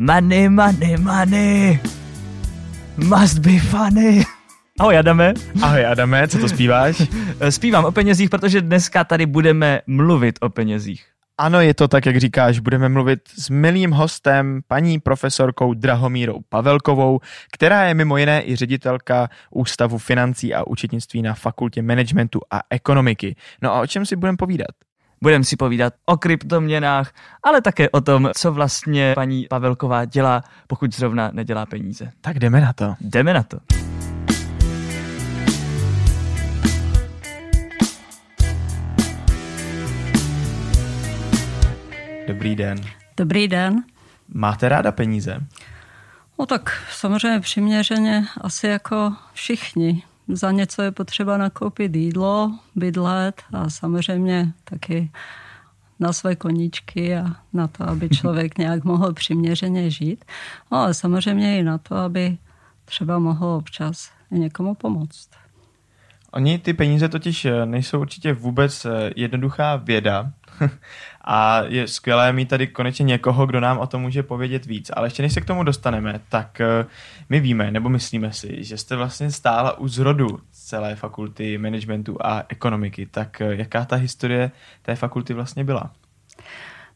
Money, money, money. Must be funny. Ahoj Adame. Ahoj Adame, co to zpíváš? Zpívám o penězích, protože dneska tady budeme mluvit o penězích. Ano, je to tak, jak říkáš, budeme mluvit s milým hostem, paní profesorkou Drahomírou Pavelkovou, která je mimo jiné i ředitelka Ústavu financí a účetnictví na Fakultě managementu a ekonomiky. No a o čem si budeme povídat? Budeme si povídat o kryptoměnách, ale také o tom, co vlastně paní Pavelková dělá, pokud zrovna nedělá peníze. Tak jdeme na to. Jdeme na to. Dobrý den. Dobrý den. Máte ráda peníze? No tak samozřejmě přiměřeně asi jako všichni. Za něco je potřeba nakoupit jídlo, bydlet a samozřejmě taky na své koníčky a na to, aby člověk nějak mohl přiměřeně žít. No, ale samozřejmě i na to, aby třeba mohl občas někomu pomoct. Oni ty peníze totiž nejsou určitě vůbec jednoduchá věda. a je skvělé mít tady konečně někoho, kdo nám o tom může povědět víc. Ale ještě než se k tomu dostaneme, tak eh, my víme, nebo myslíme si, že jste vlastně stála u zrodu celé fakulty managementu a ekonomiky. Tak eh, jaká ta historie té fakulty vlastně byla?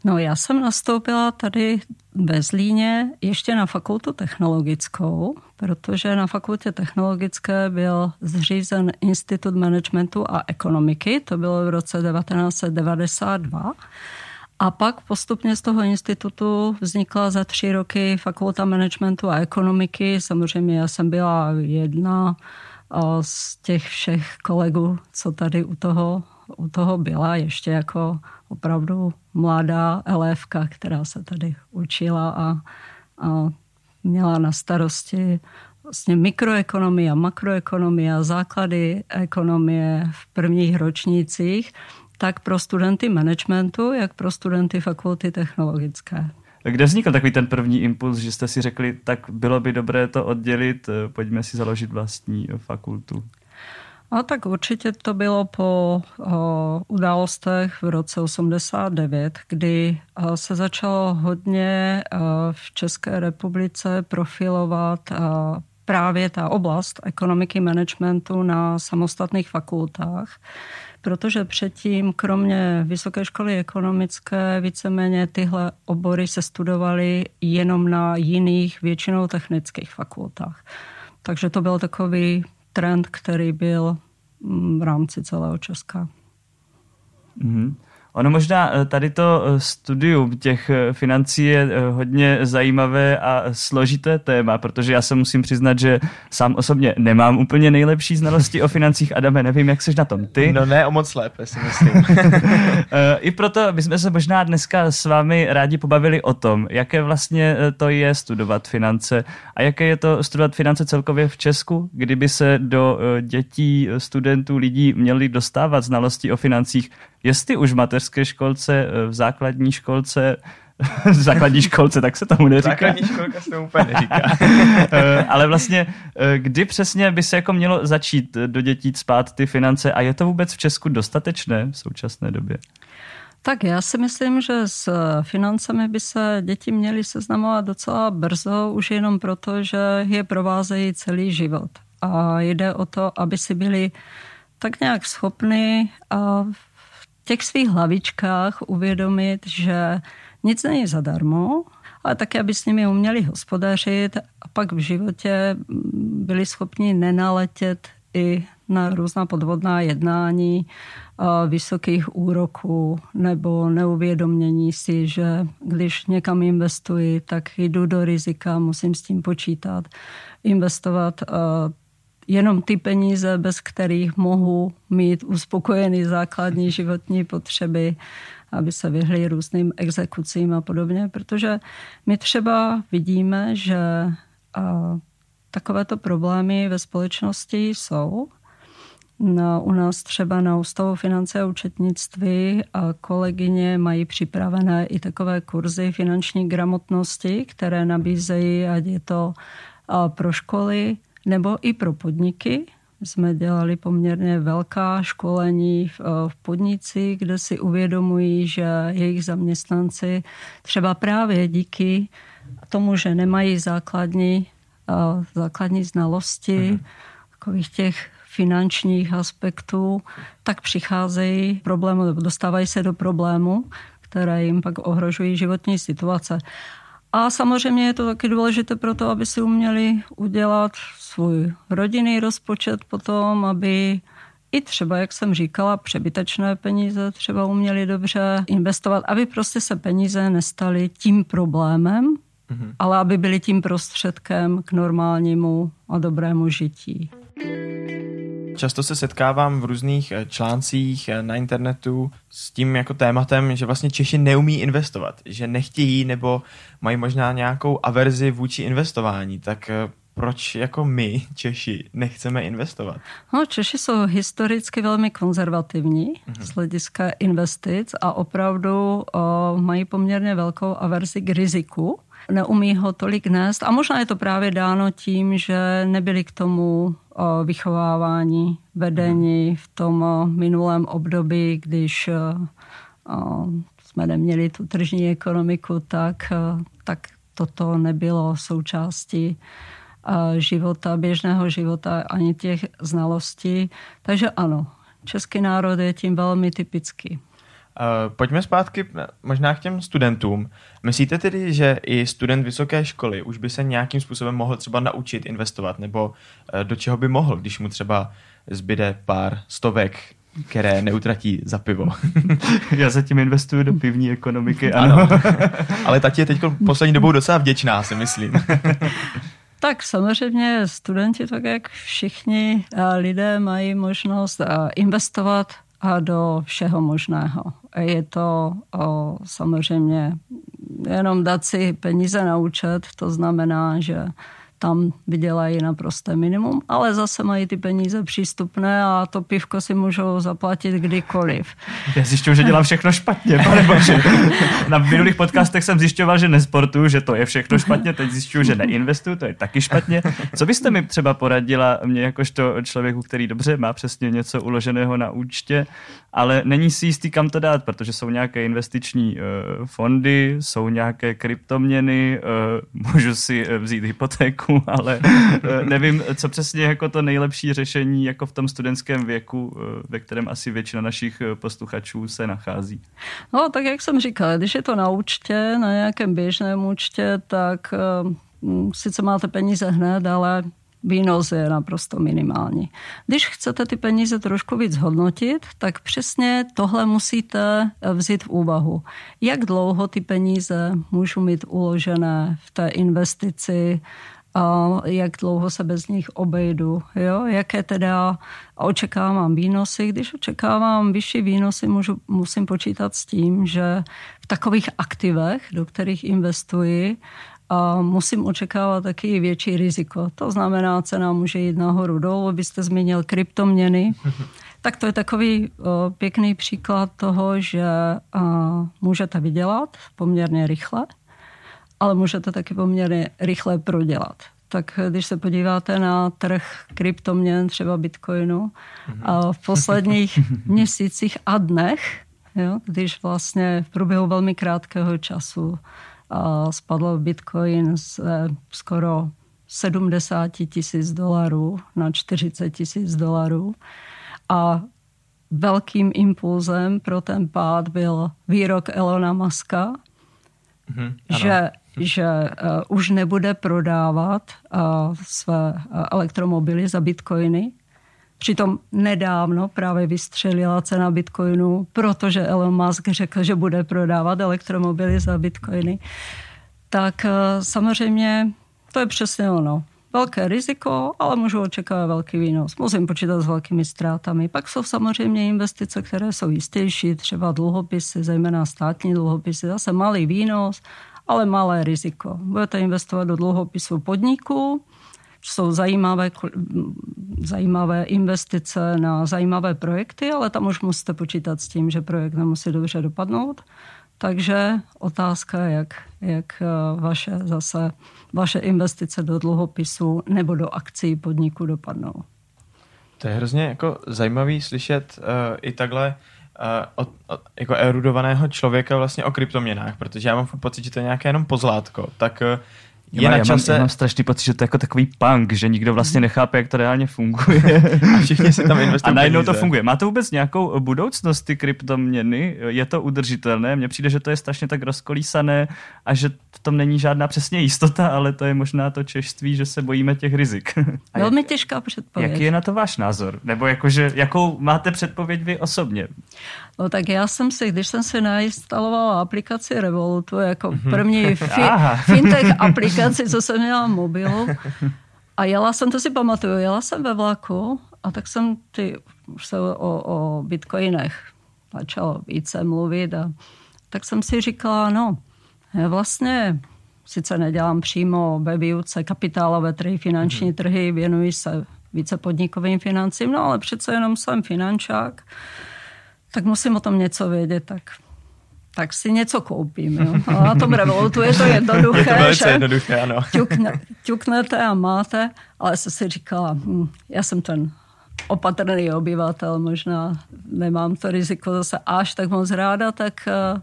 No já jsem nastoupila tady ve Zlíně ještě na fakultu technologickou, protože na fakultě technologické byl zřízen Institut managementu a ekonomiky, to bylo v roce 1992. A pak postupně z toho institutu vznikla za tři roky fakulta managementu a ekonomiky. Samozřejmě já jsem byla jedna z těch všech kolegů, co tady u toho, u toho byla, ještě jako opravdu mladá elévka, která se tady učila a, a měla na starosti vlastně mikroekonomie a makroekonomie základy ekonomie v prvních ročnících, tak pro studenty managementu, jak pro studenty fakulty technologické. Kde vznikl takový ten první impuls, že jste si řekli, tak bylo by dobré to oddělit, pojďme si založit vlastní fakultu? A tak určitě to bylo po o, událostech v roce 89, kdy o, se začalo hodně o, v České republice profilovat o, právě ta oblast ekonomiky managementu na samostatných fakultách, protože předtím, kromě Vysoké školy ekonomické, víceméně tyhle obory se studovaly jenom na jiných, většinou technických fakultách. Takže to byl takový trend, který byl mm, v rámci celého Česka. Mm-hmm. Ono možná eh, tady to eh, studium těch eh, financí je hodně zajímavé a složité téma, protože já se musím přiznat, že sám osobně nemám úplně nejlepší znalosti o financích. Adame, nevím, jak jsi na tom ty. No ne, o moc lépe si myslím. I proto bychom se možná dneska s vámi rádi pobavili o tom, jaké vlastně to je studovat finance a jaké je to studovat finance celkově v Česku, kdyby se do dětí, studentů, lidí měli dostávat znalosti o financích, jestli už v mateřské školce, eh, v základní školce, v základní školce, tak se tomu neříká. Základní školka se tomu úplně neříká. Eh, ale vlastně, eh, kdy přesně by se jako mělo začít do dětí spát ty finance a je to vůbec v Česku dostatečné v současné době? Tak já si myslím, že s financemi by se děti měly seznamovat docela brzo, už jenom proto, že je provázejí celý život. A jde o to, aby si byli tak nějak schopni a těch svých hlavičkách uvědomit, že nic není zadarmo, ale také, aby s nimi uměli hospodařit a pak v životě byli schopni nenaletět i na různá podvodná jednání vysokých úroků nebo neuvědomění si, že když někam investuji, tak jdu do rizika, musím s tím počítat. Investovat jenom ty peníze, bez kterých mohu mít uspokojený základní životní potřeby, aby se vyhly různým exekucím a podobně, protože my třeba vidíme, že takovéto problémy ve společnosti jsou. No, u nás třeba na Ústavu finance a účetnictví a kolegyně mají připravené i takové kurzy finanční gramotnosti, které nabízejí, ať je to pro školy, nebo i pro podniky. Jsme dělali poměrně velká školení v, v podnici, kde si uvědomují, že jejich zaměstnanci třeba právě díky tomu, že nemají základní, základní znalosti mm-hmm. takových těch finančních aspektů, tak přicházejí problémy, dostávají se do problému, které jim pak ohrožují životní situace. A samozřejmě je to taky důležité pro to, aby si uměli udělat svůj rodinný rozpočet potom, aby i třeba, jak jsem říkala, přebytečné peníze třeba uměli dobře investovat, aby prostě se peníze nestaly tím problémem, mm-hmm. ale aby byly tím prostředkem k normálnímu a dobrému žití. Často se setkávám v různých eh, článcích eh, na internetu s tím jako tématem, že vlastně Češi neumí investovat, že nechtějí nebo mají možná nějakou averzi vůči investování. Tak eh, proč jako my, Češi, nechceme investovat? No, Češi jsou historicky velmi konzervativní mm-hmm. z hlediska investic a opravdu o, mají poměrně velkou averzi k riziku neumí ho tolik nést. A možná je to právě dáno tím, že nebyli k tomu vychovávání, vedení v tom minulém období, když jsme neměli tu tržní ekonomiku, tak, tak toto nebylo součástí života, běžného života, ani těch znalostí. Takže ano, český národ je tím velmi typický. Uh, pojďme zpátky možná k těm studentům. Myslíte tedy, že i student vysoké školy už by se nějakým způsobem mohl třeba naučit investovat, nebo uh, do čeho by mohl, když mu třeba zbyde pár stovek, které neutratí za pivo? Já zatím investuju do pivní ekonomiky, ano. ano. Ale tati je teď poslední dobou docela vděčná, si myslím. Tak samozřejmě studenti, tak jak všichni lidé mají možnost investovat a do všeho možného. Je to o, samozřejmě jenom dát si peníze na účet, to znamená, že tam vydělají naprosté minimum, ale zase mají ty peníze přístupné a to pivko si můžou zaplatit kdykoliv. Já zjišťuju, že dělám všechno špatně, pane bože. Na minulých podcastech jsem zjišťoval, že nesportuju, že to je všechno špatně, teď zjišťuju, že neinvestuju, to je taky špatně. Co byste mi třeba poradila mě jakožto člověku, který dobře má přesně něco uloženého na účtě, ale není si jistý, kam to dát, protože jsou nějaké investiční uh, fondy, jsou nějaké kryptoměny, uh, můžu si uh, vzít hypotéku, ale eh, nevím, co přesně jako to nejlepší řešení jako v tom studentském věku, eh, ve kterém asi většina našich eh, posluchačů se nachází. No, tak jak jsem říkal, když je to na účtě, na nějakém běžném účtě, tak sice máte peníze hned, ale výnos je naprosto minimální. Když chcete ty peníze trošku víc hodnotit, tak přesně tohle musíte vzít v úvahu. Jak dlouho ty peníze můžu mít uložené v té investici, a jak dlouho se bez nich obejdu, jo? jaké teda očekávám výnosy. Když očekávám vyšší výnosy, můžu, musím počítat s tím, že v takových aktivech, do kterých investuji, a musím očekávat taky větší riziko. To znamená, cena může jít nahoru dolů. Byste zmínil kryptoměny. Tak to je takový o, pěkný příklad toho, že a, můžete vydělat poměrně rychle, ale můžete taky poměrně rychle prodělat. Tak když se podíváte na trh kryptoměn, třeba Bitcoinu, mm-hmm. a v posledních měsících a dnech, jo, když vlastně v průběhu velmi krátkého času a spadl Bitcoin z eh, skoro 70 tisíc dolarů na 40 tisíc dolarů a velkým impulzem pro ten pád byl výrok Elona Muska, mm-hmm, že že uh, už nebude prodávat uh, své uh, elektromobily za bitcoiny. Přitom nedávno právě vystřelila cena bitcoinu, protože Elon Musk řekl, že bude prodávat elektromobily za bitcoiny. Tak uh, samozřejmě to je přesně ono. Velké riziko, ale můžu očekávat velký výnos. Musím počítat s velkými ztrátami. Pak jsou samozřejmě investice, které jsou jistější, třeba dluhopisy, zejména státní dluhopisy, zase malý výnos, ale malé riziko. Budete investovat do dluhopisů podniků, jsou zajímavé, zajímavé investice na zajímavé projekty, ale tam už musíte počítat s tím, že projekt nemusí dobře dopadnout. Takže otázka, jak, jak eh, vaše, zase, vaše investice do dluhopisu nebo do akcí podniku dopadnou. To je hrozně jako zajímavý slyšet uh, i takhle od, od, jako erudovaného člověka vlastně o kryptoměnách, protože já mám pocit, že to je nějaké jenom pozlátko, tak uh, je já, na čase... já, mám, já mám strašný pocit, že to je jako takový punk, že nikdo vlastně mhm. nechápe, jak to reálně funguje. A všichni si tam investují A najednou to funguje. Má to vůbec nějakou budoucnost, ty kryptoměny? Je to udržitelné? Mně přijde, že to je strašně tak rozkolísané a že v tom není žádná přesně jistota, ale to je možná to češství, že se bojíme těch rizik. Velmi těžká předpověď. Jaký je na to váš názor? Nebo jakože, jakou máte předpověď vy osobně? No tak já jsem si, když jsem si nainstalovala aplikaci Revolutu jako mhm. první fi, fintech aplikaci, co jsem měla mobilu, a jela jsem, to si pamatuju, jela jsem ve vlaku a tak jsem ty, už se o, o bitcoinech začalo více mluvit a tak jsem si říkala, no, já vlastně sice nedělám přímo ve výuce kapitálové trhy, finanční mhm. trhy, věnuji se více podnikovým financím, no ale přece jenom jsem finančák tak musím o tom něco vědět, tak tak si něco koupím. Jo. A na tom Revolutu je to jednoduché. Je to velice že jednoduché, ano. Ťukne, ťuknete a máte, ale se si říkala, hm, já jsem ten opatrný obyvatel, možná nemám to riziko zase až tak moc ráda, tak uh,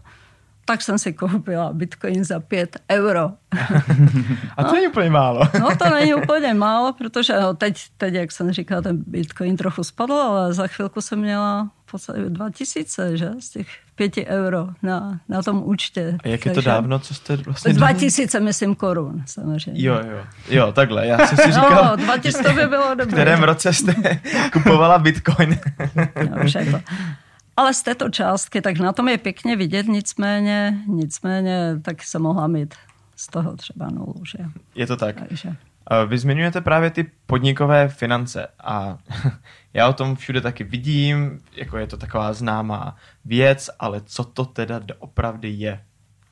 tak jsem si koupila bitcoin za 5 euro. A to no, není úplně málo. no to není úplně málo, protože no, teď, teď, jak jsem říkala, ten bitcoin trochu spadl, ale za chvilku jsem měla podstatě 2000, že? Z těch 5 euro na, na tom účtě. A jak je to dávno, co jste vlastně... 2000, myslím, korun, samozřejmě. Jo, jo. Jo, takhle, já jsem si no, říkal... No, 2000 by bylo dobré. V kterém roce jste kupovala bitcoin? no, všechno. Ale z této částky, tak na tom je pěkně vidět, nicméně, nicméně tak se mohla mít z toho třeba nulu, že? Je to tak. Takže. Vy zmiňujete právě ty podnikové finance a já o tom všude taky vidím, jako je to taková známá věc, ale co to teda opravdu je?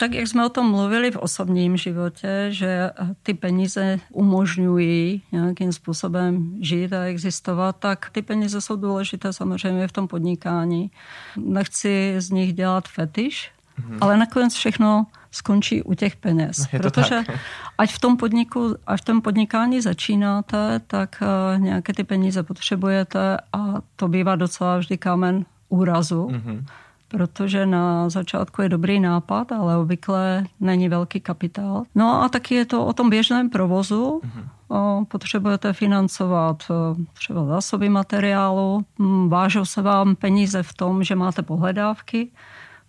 Tak jak jsme o tom mluvili v osobním životě, že ty peníze umožňují nějakým způsobem žít a existovat, tak ty peníze jsou důležité samozřejmě v tom podnikání. Nechci z nich dělat fetiš, mm-hmm. ale nakonec všechno skončí u těch peněz. No, protože tak. ať v tom podniku, ať v tom podnikání začínáte, tak uh, nějaké ty peníze potřebujete a to bývá docela vždy kámen úrazu. Mm-hmm protože na začátku je dobrý nápad, ale obvykle není velký kapitál. No a taky je to o tom běžném provozu. Mm-hmm. Potřebujete financovat třeba zásoby materiálu, hm, vážou se vám peníze v tom, že máte pohledávky,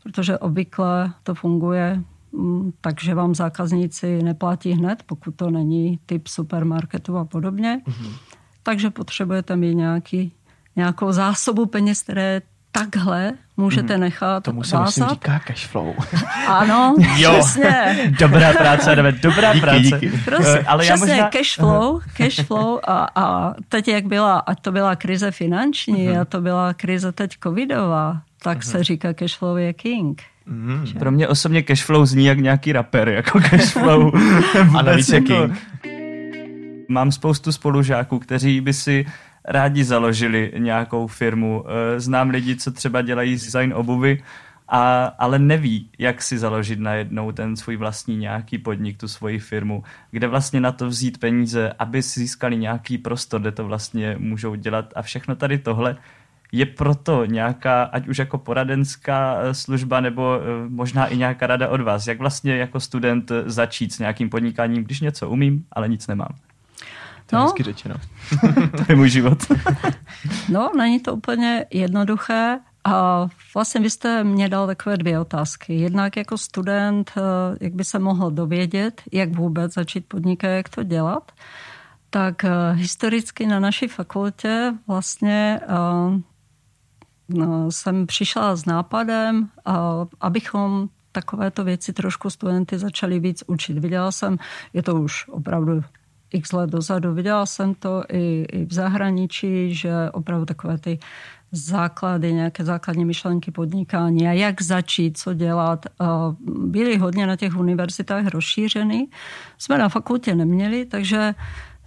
protože obvykle to funguje hm, takže vám zákazníci neplatí hned, pokud to není typ supermarketu a podobně. Mm-hmm. Takže potřebujete mít nějaký, nějakou zásobu peněz, které takhle můžete mhm. nechat Tomu se myslím říká cash flow. Ano, jo. přesně. Dobrá práce, jdeme, dobrá díky, práce. Díky. Prostě, Ale přesně, já možná... cash flow, cash flow a, a teď jak byla, a to byla krize finanční uh-huh. a to byla krize teď covidová, tak uh-huh. se říká cash flow je king. Mm. Pro mě osobně cashflow zní jak nějaký rapper, jako cashflow. a navíc jaký. Jako- Mám spoustu spolužáků, kteří by si rádi založili nějakou firmu. Eh, znám lidi, co třeba dělají design obuvy, a, ale neví, jak si založit najednou ten svůj vlastní nějaký podnik, tu svoji firmu, kde vlastně na to vzít peníze, aby si získali nějaký prostor, kde to vlastně můžou dělat a všechno tady tohle je proto nějaká, ať už jako poradenská eh, služba, nebo eh, možná i nějaká rada od vás, jak vlastně jako student začít s nějakým podnikáním, když něco umím, ale nic nemám. To je no. hezky řečeno. to je můj život. no, není to úplně jednoduché. A vlastně vy jste mě dal takové dvě otázky. Jednak jako student, eh, jak by se mohl dovědět, jak vůbec začít podnikat, jak to dělat. Tak eh, historicky na naší fakultě vlastně eh, jsem přišla s nápadem, abychom takovéto věci trošku studenty začali víc učit. Viděla jsem, je to už opravdu x let dozadu. Viděla jsem to i, i v zahraničí, že opravdu takové ty základy, nějaké základní myšlenky podnikání a jak začít, co dělat, byly hodně na těch univerzitách rozšířeny. Jsme na fakultě neměli, takže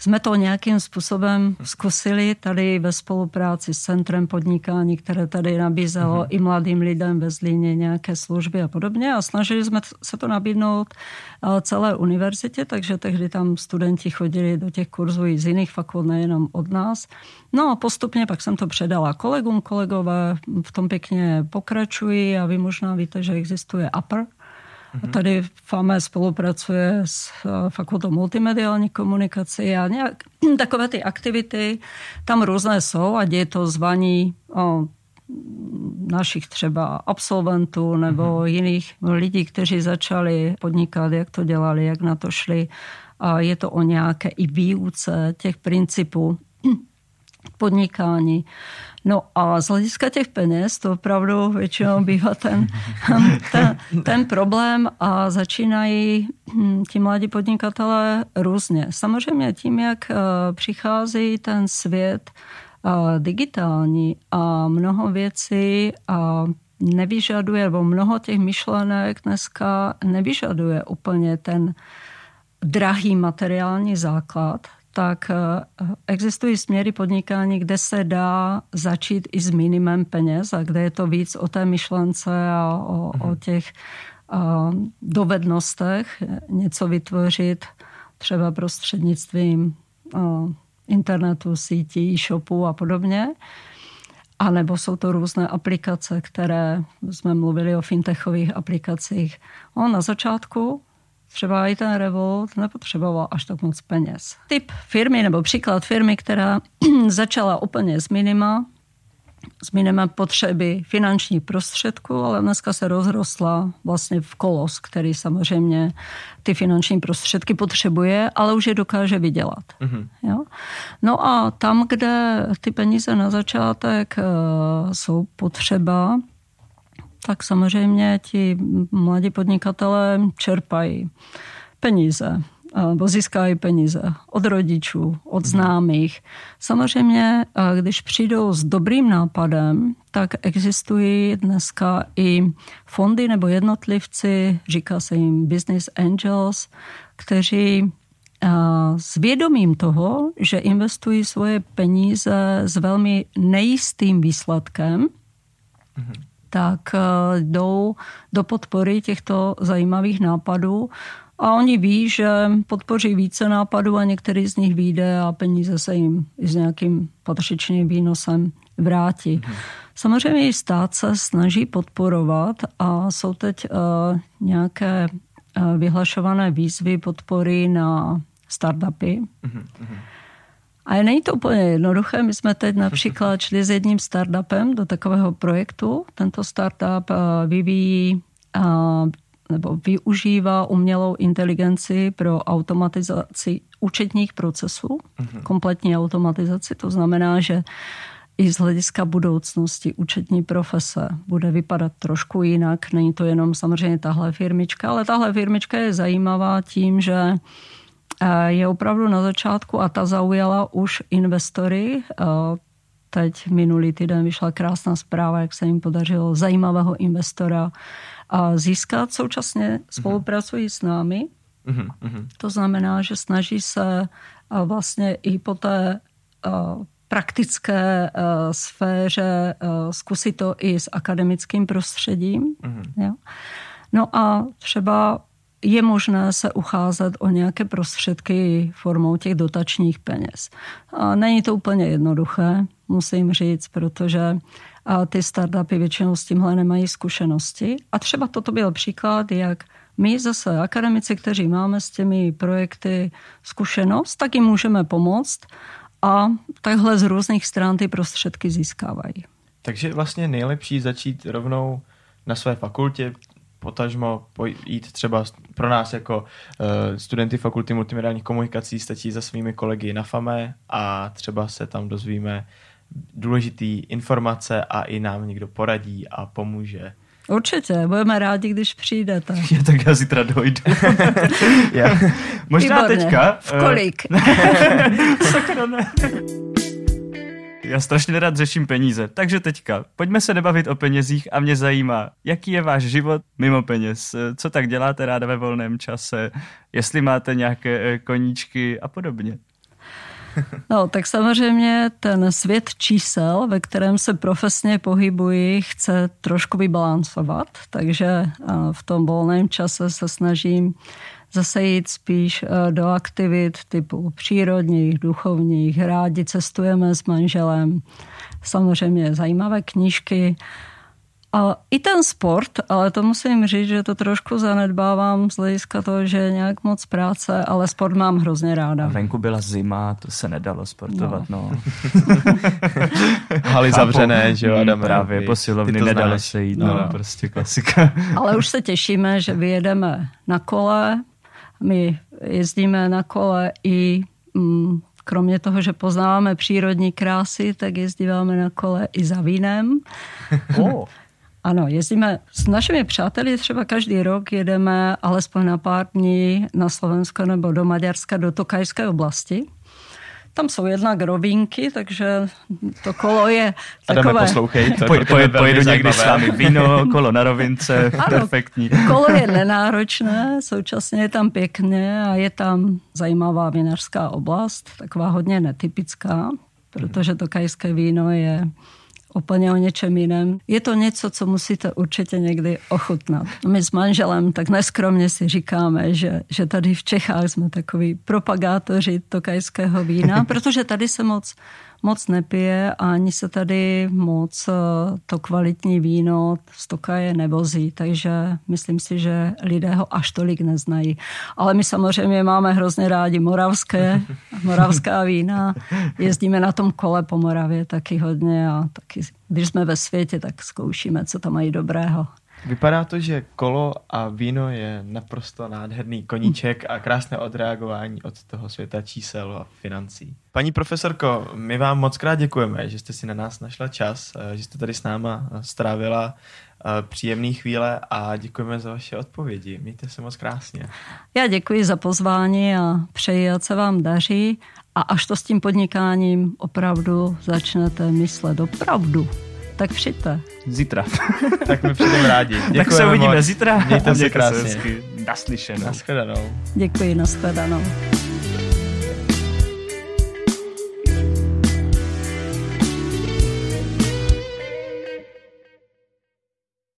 jsme to nějakým způsobem zkusili tady ve spolupráci s Centrem podnikání, které tady nabízelo uh-huh. i mladým lidem ve Zlíně nějaké služby a podobně a snažili jsme se to nabídnout eh, celé univerzitě, takže tehdy tam studenti chodili do těch kurzů i z jiných fakult, nejenom od nás. No a postupně pak jsem to předala kolegům, kolegové v tom pěkně pokračují a vy možná víte, že existuje APR, Mm-hmm. Tady FAME spolupracuje s eh, fakultou multimediální komunikace a nějak, takové ty aktivity tam různé jsou, ať je to zvaní o, našich třeba absolventů nebo mm-hmm. jiných lidí, kteří začali podnikat, jak to dělali, jak na to šli. A je to o nějaké i výuce těch principů podnikání. No a z hlediska těch peněz to opravdu většinou bývá ten, ten, ten problém a začínají hm, ti mladí podnikatelé různě. Samozřejmě tím, jak eh, přichází ten svět eh, digitální a mnoho věcí a nevyžaduje, nebo mnoho těch myšlenek dneska nevyžaduje úplně ten drahý materiální základ, tak eh, existují směry podnikání, kde se dá začít i s minimem peněz a kde je to víc o té myšlence a o, o mhm. těch a, dovednostech něco vytvořit třeba prostřednictvím a, internetu, sítí, e-shopu a podobně. A nebo jsou to různé aplikace, které jsme mluvili o fintechových aplikacích. No, na začátku třeba i ten Revolt nepotřeboval až tak moc peněz. Typ firmy nebo příklad firmy, která začala úplně z minima, z minima potřeby finančních prostředků, ale dneska se rozrostla vlastně v kolos, který samozřejmě ty finanční prostředky potřebuje, ale už je dokáže vydělat. Mm-hmm. Jo? No a tam, kde ty peníze na začátek uh, jsou potřeba, tak samozřejmě ti mladí podnikatelé čerpají peníze, nebo získají peníze od rodičů, od známých. Samozřejmě, když přijdou s dobrým nápadem, tak existují dneska i fondy nebo jednotlivci, říká se jim business angels, kteří s vědomím toho, že investují svoje peníze s velmi nejistým výsledkem, mm-hmm tak eh, jdou do podpory těchto zajímavých nápadů a oni ví, že podpoří více nápadů a některý z nich vyjde a peníze se jim s nějakým patřičným výnosem vrátí. Mhm. Samozřejmě i stát se snaží podporovat a jsou teď uh, nějaké uh, vyhlašované výzvy podpory na startupy. Mm-hmm. A není to úplně jednoduché. My jsme teď například šli s jedním startupem do takového projektu. Tento startup eh, vyvíjí eh, nebo využívá umělou inteligenci pro automatizaci účetních procesů, mhm. kompletní automatizaci. To znamená, že i z hlediska budoucnosti účetní profese bude vypadat trošku jinak. Není to jenom samozřejmě tahle firmička, ale tahle firmička je zajímavá tím, že je opravdu na začátku a ta zaujala už investory. Teď minulý týden vyšla krásná zpráva, jak se jim podařilo zajímavého investora získat. Současně spolupracují s námi. Mm-hmm. To znamená, že snaží se vlastně i po té praktické sféře zkusit to i s akademickým prostředím. Mm-hmm. No a třeba je možné se ucházet o nějaké prostředky formou těch dotačních peněz. A není to úplně jednoduché, musím říct, protože ty startupy většinou s tímhle nemají zkušenosti. A třeba toto byl příklad, jak my zase akademici, kteří máme s těmi projekty zkušenost, tak jim můžeme pomoct a takhle z různých stran ty prostředky získávají. Takže vlastně nejlepší začít rovnou na své fakultě, potažmo jít třeba pro nás jako uh, studenty fakulty multimediálních komunikací stačí za svými kolegy na FAME a třeba se tam dozvíme důležitý informace a i nám někdo poradí a pomůže. Určitě, budeme rádi, když přijdete. Já tak já zítra dojdu. já. Možná Výborně. teďka. V kolik? Sakra ne. Já strašně rád řeším peníze. Takže teďka, pojďme se nebavit o penězích a mě zajímá, jaký je váš život mimo peněz. Co tak děláte ráda ve volném čase, jestli máte nějaké eh, koníčky a podobně. No, tak samozřejmě ten svět čísel, ve kterém se profesně pohybuji, chce trošku vybalancovat, takže v tom volném čase se snažím zase jít spíš do aktivit typu přírodních, duchovních, rádi cestujeme s manželem, samozřejmě zajímavé knížky, a i ten sport, ale to musím říct, že to trošku zanedbávám z hlediska toho, že je nějak moc práce, ale sport mám hrozně ráda. A venku byla zima, to se nedalo sportovat, no. no. Haly zavřené, že jo, Adam, Právě, posilovny nedalo se jít, no. no, prostě klasika. ale už se těšíme, že vyjedeme na kole, my jezdíme na kole i mm, kromě toho, že poznáváme přírodní krásy, tak jezdíváme na kole i za vínem. Oh. Ano, jezdíme s našimi přáteli, třeba každý rok jedeme alespoň na pár dní na Slovensko nebo do Maďarska, do Tokajské oblasti. Tam jsou jednak rovinky, takže to kolo je takové... Adame, poslouchej, to Poj, poj, pojedu někdy s vámi víno, kolo na rovince, ano, perfektní. Kolo je nenáročné, současně je tam pěkně a je tam zajímavá vinařská oblast, taková hodně netypická, protože to kajské víno je úplně o něčem jiném. Je to něco, co musíte určitě někdy ochutnat. My s manželem tak neskromně si říkáme, že, že tady v Čechách jsme takový propagátoři tokajského vína, protože tady se moc moc nepije a ani se tady moc eh, to kvalitní víno z Tokaje nevozí, takže myslím si, že lidé ho až tolik neznají. Ale my samozřejmě máme hrozně rádi moravské, moravská vína. Jezdíme na tom kole po Moravě taky hodně a taky, když jsme ve světě, tak zkoušíme, co tam mají dobrého. Vypadá to, že kolo a víno je naprosto nádherný koníček a krásné odreagování od toho světa čísel a financí. Paní profesorko, my vám moc krát děkujeme, že jste si na nás našla čas, eh, že jste tady s náma strávila eh, příjemné chvíle a děkujeme za vaše odpovědi. Mějte se moc krásně. Já děkuji za pozvání a přeji, ať se vám daří a až to s tím podnikáním opravdu začnete myslet opravdu tak přijďte. Zítra. tak my přijdeme rádi. Děkujeme tak se uvidíme moc. zítra. Mějte se krásně. Naslyšenou. Naschledanou. Děkuji, nashledanou.